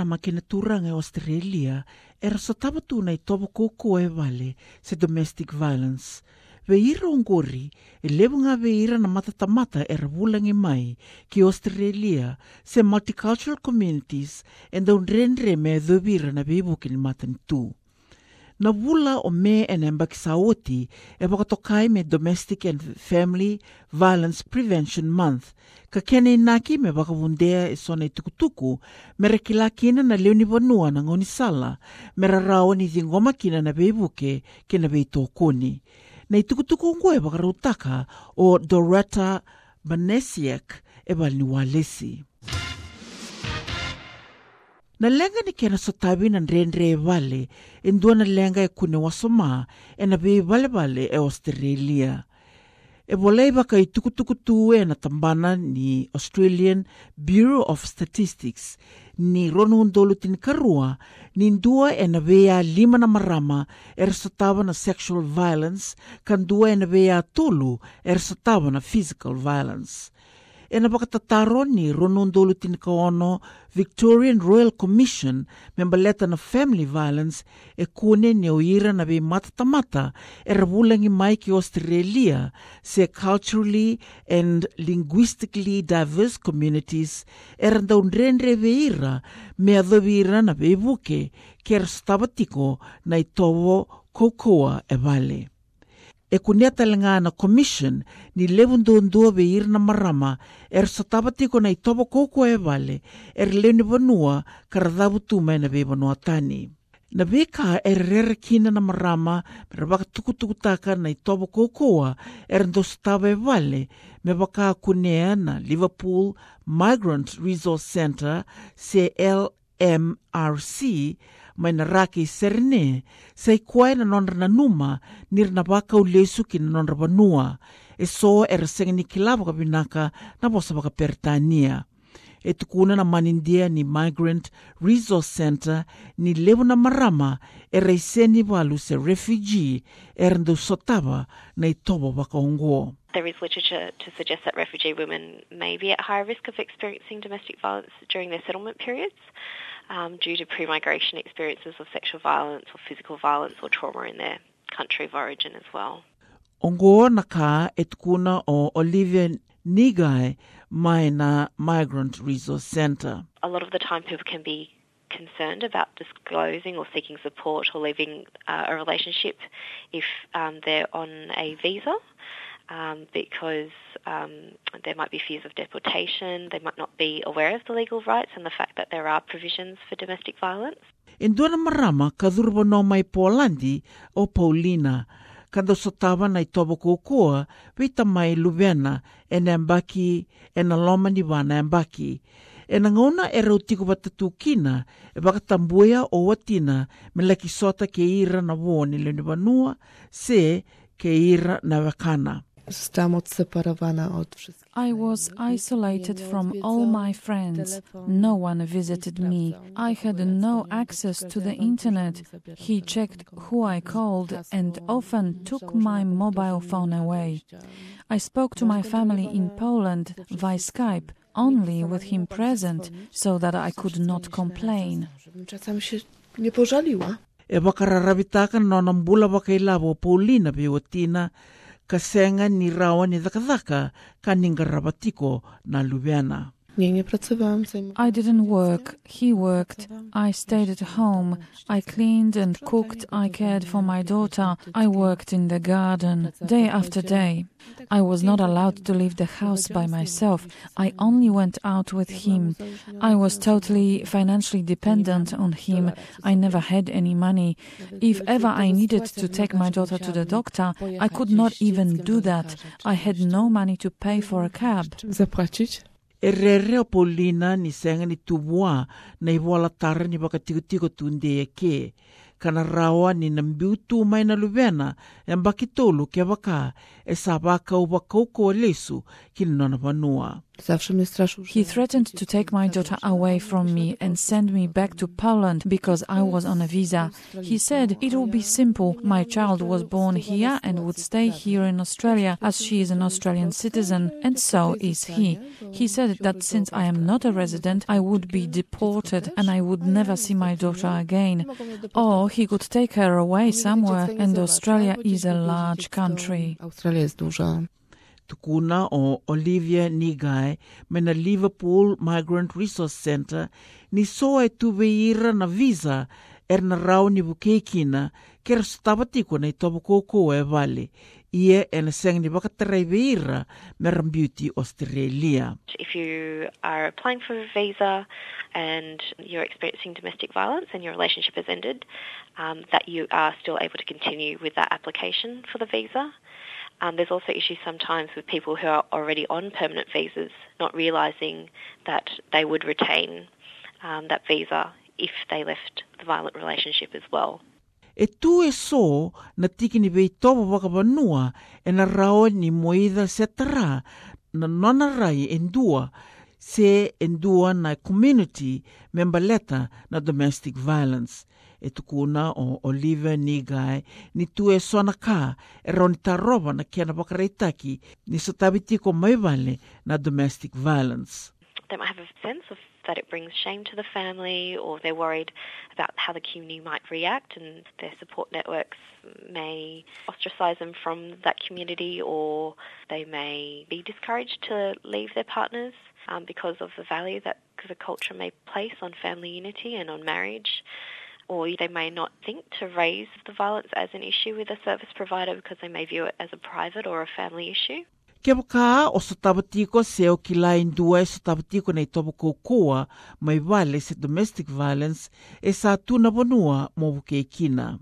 marama ke na turanga e Australia e rasa tabatu nei tobo koko e vale se domestic violence. Ve ira ongori e lewunga ve ira na matatamata e rawulangi mai ki Australia se multicultural communities e ndau renre me dhuvira na vivuki ni matani tu. Na wula o me e nemba ki saoti e wakatokai me Domestic and Family Violence Prevention Month ka kene inaki me wakawundea e sona i tukutuku me rekila kina na leoni wanua na ngoni sala me rarao ni ngoma kina na beibuke kina beitokoni. Na i tukutuku ngwe wakarautaka o Doretta Banesiak e balni walesi. Na lenga ni kena so na rendre e vale, e ndua na lenga e kune wasoma, e na be e Australia. E volei waka i tukutuku tu e na tambana ni Australian Bureau of Statistics, ni ronu karua, ni ndua e na vea lima na marama e na sexual violence, kan dua e na vea tolu e resatawa na physical violence e na wakatataro ni Ronondolu Tinikaono Victorian Royal Commission me baleta na family violence e kune ni oira na be matatamata e rawulangi mai ki Australia se culturally and linguistically diverse communities e randau nrenre veira me adhavira na be vuke ke rastabatiko na i tovo kokoa e vale e kunia talenga na commission ni lewundundua ve irna marama er sataba tiko na itobo koko e vale er leuni vanua karadhavu tuma na be vanua tani. Na be ka er rere kina na marama me waka tukutuku taka na itobo kokoa er ndo sataba e vale me waka kunea na Liverpool Migrant Resource Centre CLMRC mai na rake i serene, sei kuai na nonra na numa, nir na waka u lesu ki na nonra vanua, e so e rasenga ni kilawa ka binaka na bosa waka pertania. E tukuna na manindia ni Migrant Resource Center ni lewu na marama e reiseni walu se refugee e rendu sotawa na i tobo waka onguo. There is literature to suggest that refugee women may be at higher risk of experiencing domestic violence during their settlement periods um, due to pre-migration experiences of sexual violence or physical violence or trauma in their country of origin as well. Ongo na ka e tukuna o Olivia Nigai mai na Migrant Resource Center. A lot of the time people can be concerned about disclosing or seeking support or leaving uh, a relationship if um, they're on a visa um, because um, there might be fears of deportation, they might not be aware of the legal rights and the fact that there are provisions for domestic violence. E nduana marama ka dhurbo no mai Polandi o Paulina, kando sotawa na i tobo kōkoa, vita mai Luvena e na mbaki e na loma ni wana e mbaki. E na ngona e rau tiko watatu kina, e baka tambuea o watina me laki sota ke ira na woni le ni wanua, se ke ira na wakana. Zostałam odseparowana od wszystkich. I was isolated from all my friends. No one visited me. I had no access to the internet. He checked who I called and often took my mobile phone away. I spoke to my family in Poland via Skype only with him present so that I could not complain. Żebym czasem się nie pożaliła. E Paulina pe o tina, ka senga ni rawa ni dhakadhaka ka ningarawatiko na Luvena. Nie, nie pracowałam. Zajmowałam I didn't work, he worked. I stayed at home. I cleaned and cooked. I cared for my daughter. I worked in the garden day after day. I was not allowed to leave the house by myself. I only went out with him. I was totally financially dependent on him. I never had any money. If ever I needed to take my daughter to the doctor, I could not even do that. I had no money to pay for a cab. E rere o Paulina ni senga ni tuvua na i vola tara ni waka tiko tiko tunde e ke. kana rawa ni na mbiutu mai na luvena e mbaki tolu ke waka e sa waka u wakauko lesu ki nona vanua. Zawsze mnie straszył, He threatened to take my daughter away from me and send me back to Poland because I was on a visa. He said it would be simple. My child was born here and would stay here in Australia as she is an Australian citizen, and so is he. He said that since I am not a resident, I would be deported and I would never see my daughter again. Or oh, he could take her away somewhere, and Australia is a large country. Tukuna o Olivia Nigai me na Liverpool Migrant Resource Centre ni soa e tuwe ira na visa er na rau ni bukeikina ke ra stava tiko nei topo koko e vale. Ia e na seng ni wakatarei veira me Rambeauty Australia. If you are applying for a visa and you're experiencing domestic violence and your relationship has ended, um, that you are still able to continue with that application for the visa. Um, there's also issues sometimes with people who are already on permanent visas not realising that they would retain um, that visa if they left the violent relationship as well. E tu e so na tiki ni vei towa waka wanua e na rao ni moida se tara na nona rai e ndua se e ndua na community member letter na domestic violence. E tukuna o Olivia Nigai ni tu e sona ka e roni taroba na kia na wakareitaki ni sa tabitiko mai vale na domestic violence. They might have a sense of that it brings shame to the family or they're worried about how the community might react and their support networks may ostracise them from that community or they may be discouraged to leave their partners um, because of the value that the culture may place on family unity and on marriage or they may not think to raise the violence as an issue with a service provider because they may view it as a private or a family issue. Ke waka o so tabatiko se o ki lai ndua e so tabatiko nei topo koukoa mai vale se domestic violence e sa tuna wanua mo wuke kina.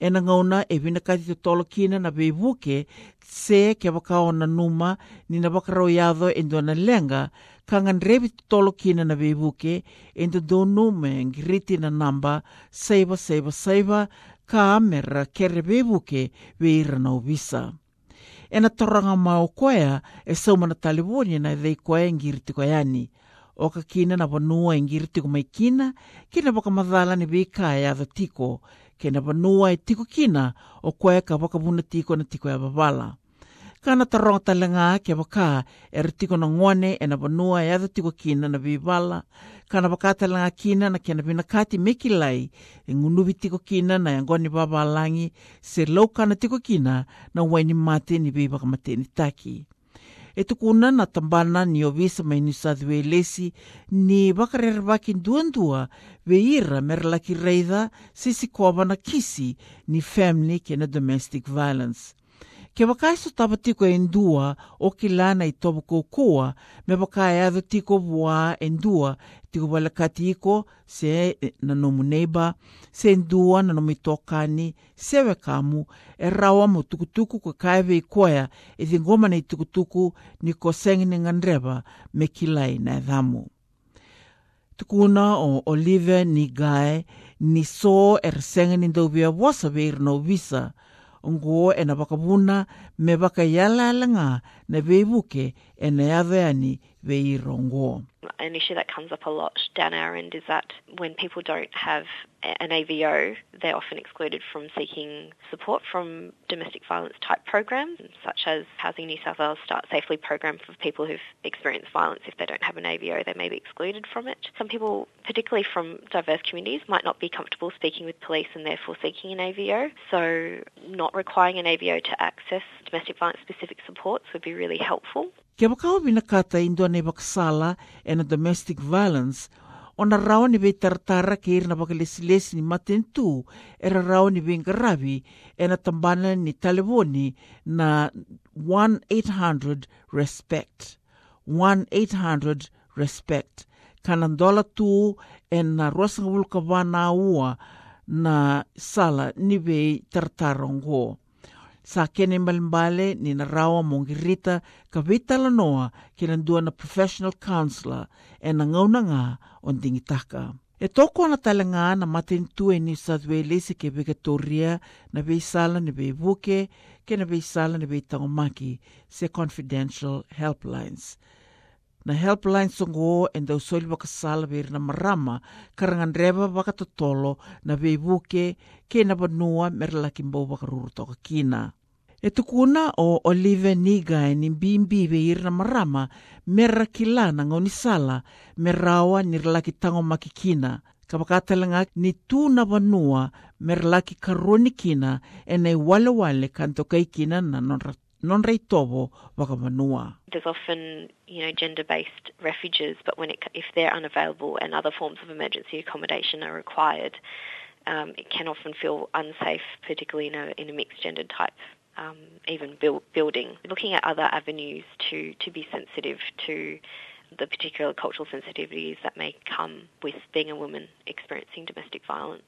E na ngauna e wina kati te tolo kina na bei buke se ke waka o na numa ni na wakarau iado e ndua na lenga ka ngan revi te tolo kina na bei buke e ndua donu me ngiriti na namba saiva saiva saiva ka amera kere vei buke veira na ubisa e na toranga mao koea e saumana talivoni na e ngiriti koe yani O ka kina na wanua e ngiriti ko mai kina, kina waka madhala ni vika e adho tiko, ke na wanua e tiko kina o koea ka waka muna tiko na tiko e wavala. Kana taronga talenga ke waka e ritiko na ngone e na wanua e adho tiko kina na vivala, kana wakatalanga kina na kena vina kati meki e ngunuvi tiko kina na yangoni wawalangi se lau kana tiko kina na waini mate ni vei waka mate ni taki. E tukuna na tambana ni o visa mai ni South Walesi ni wakarere waki nduandua ve ira merlaki reida se si na kisi ni family ke na domestic violence. Ke wakaiso tapa tiko e ndua o ki lana i topo koukoa me wakai adho tiko wā e ndua tiko wala kati iko se na nomu neiba se ndua na nomu tokani, se wekamu e rawa mo tukutuku ko kaiwe i koea e thi ngoma nei tukutuku ni ko sengi ni ngandreba me kilai na e. Tukuna o Olive ni gae ni so er sengi ni ndaubia wasa veir na visa ngo e na wakabuna me waka yalalanga na veivuke e na yaveani veiro ngo. An issue that comes up a lot down our end is that when people don't have an AVO, they're often excluded from seeking support from domestic violence type programs, such as Housing New South Wales Start Safely program for people who've experienced violence. If they don't have an AVO, they may be excluded from it. Some people, particularly from diverse communities, might not be comfortable speaking with police and therefore seeking an AVO. So, not requiring an AVO to access domestic violence specific supports would be really helpful. Ke wakao mina kata indo ne waksala e na domestic violence, o na rao ni vei taratara ke ira na wakalesi ni matentu e ra rao ni vei ngaravi e na tambana ni talevoni na 1-800-RESPECT. 1-800-RESPECT. Kana ndola tu e na rosa ngawuluka wana ua na sala ni vei taratara ngo. Sa kene mbalimbale ni na rawa mongirita ka vitala noa ki na dua na professional counselor e na ngauna ngā o ndingitaka. E toko ana talanga na matentu e New South Wales ke Victoria na beisala ni be vuke ke na beisala ni be tangomaki se confidential helplines. Na helplines songo e ndau soli waka sala na marama karangan reba waka totolo na be vuke ke na banua merlaki mbau waka ruru toka kina. E tukuna o Olive Niga e ni sala me rawa ni tango makikina. Ni me e nei wale wale kanto na nonra. There's often, you know, gender-based refuges, but when it, if they're unavailable and other forms of emergency accommodation are required, um, it can often feel unsafe, particularly in a, in a mixed-gender type um, even build, building. Looking at other avenues to, to be sensitive to the particular cultural sensitivities that may come with being a woman experiencing domestic violence.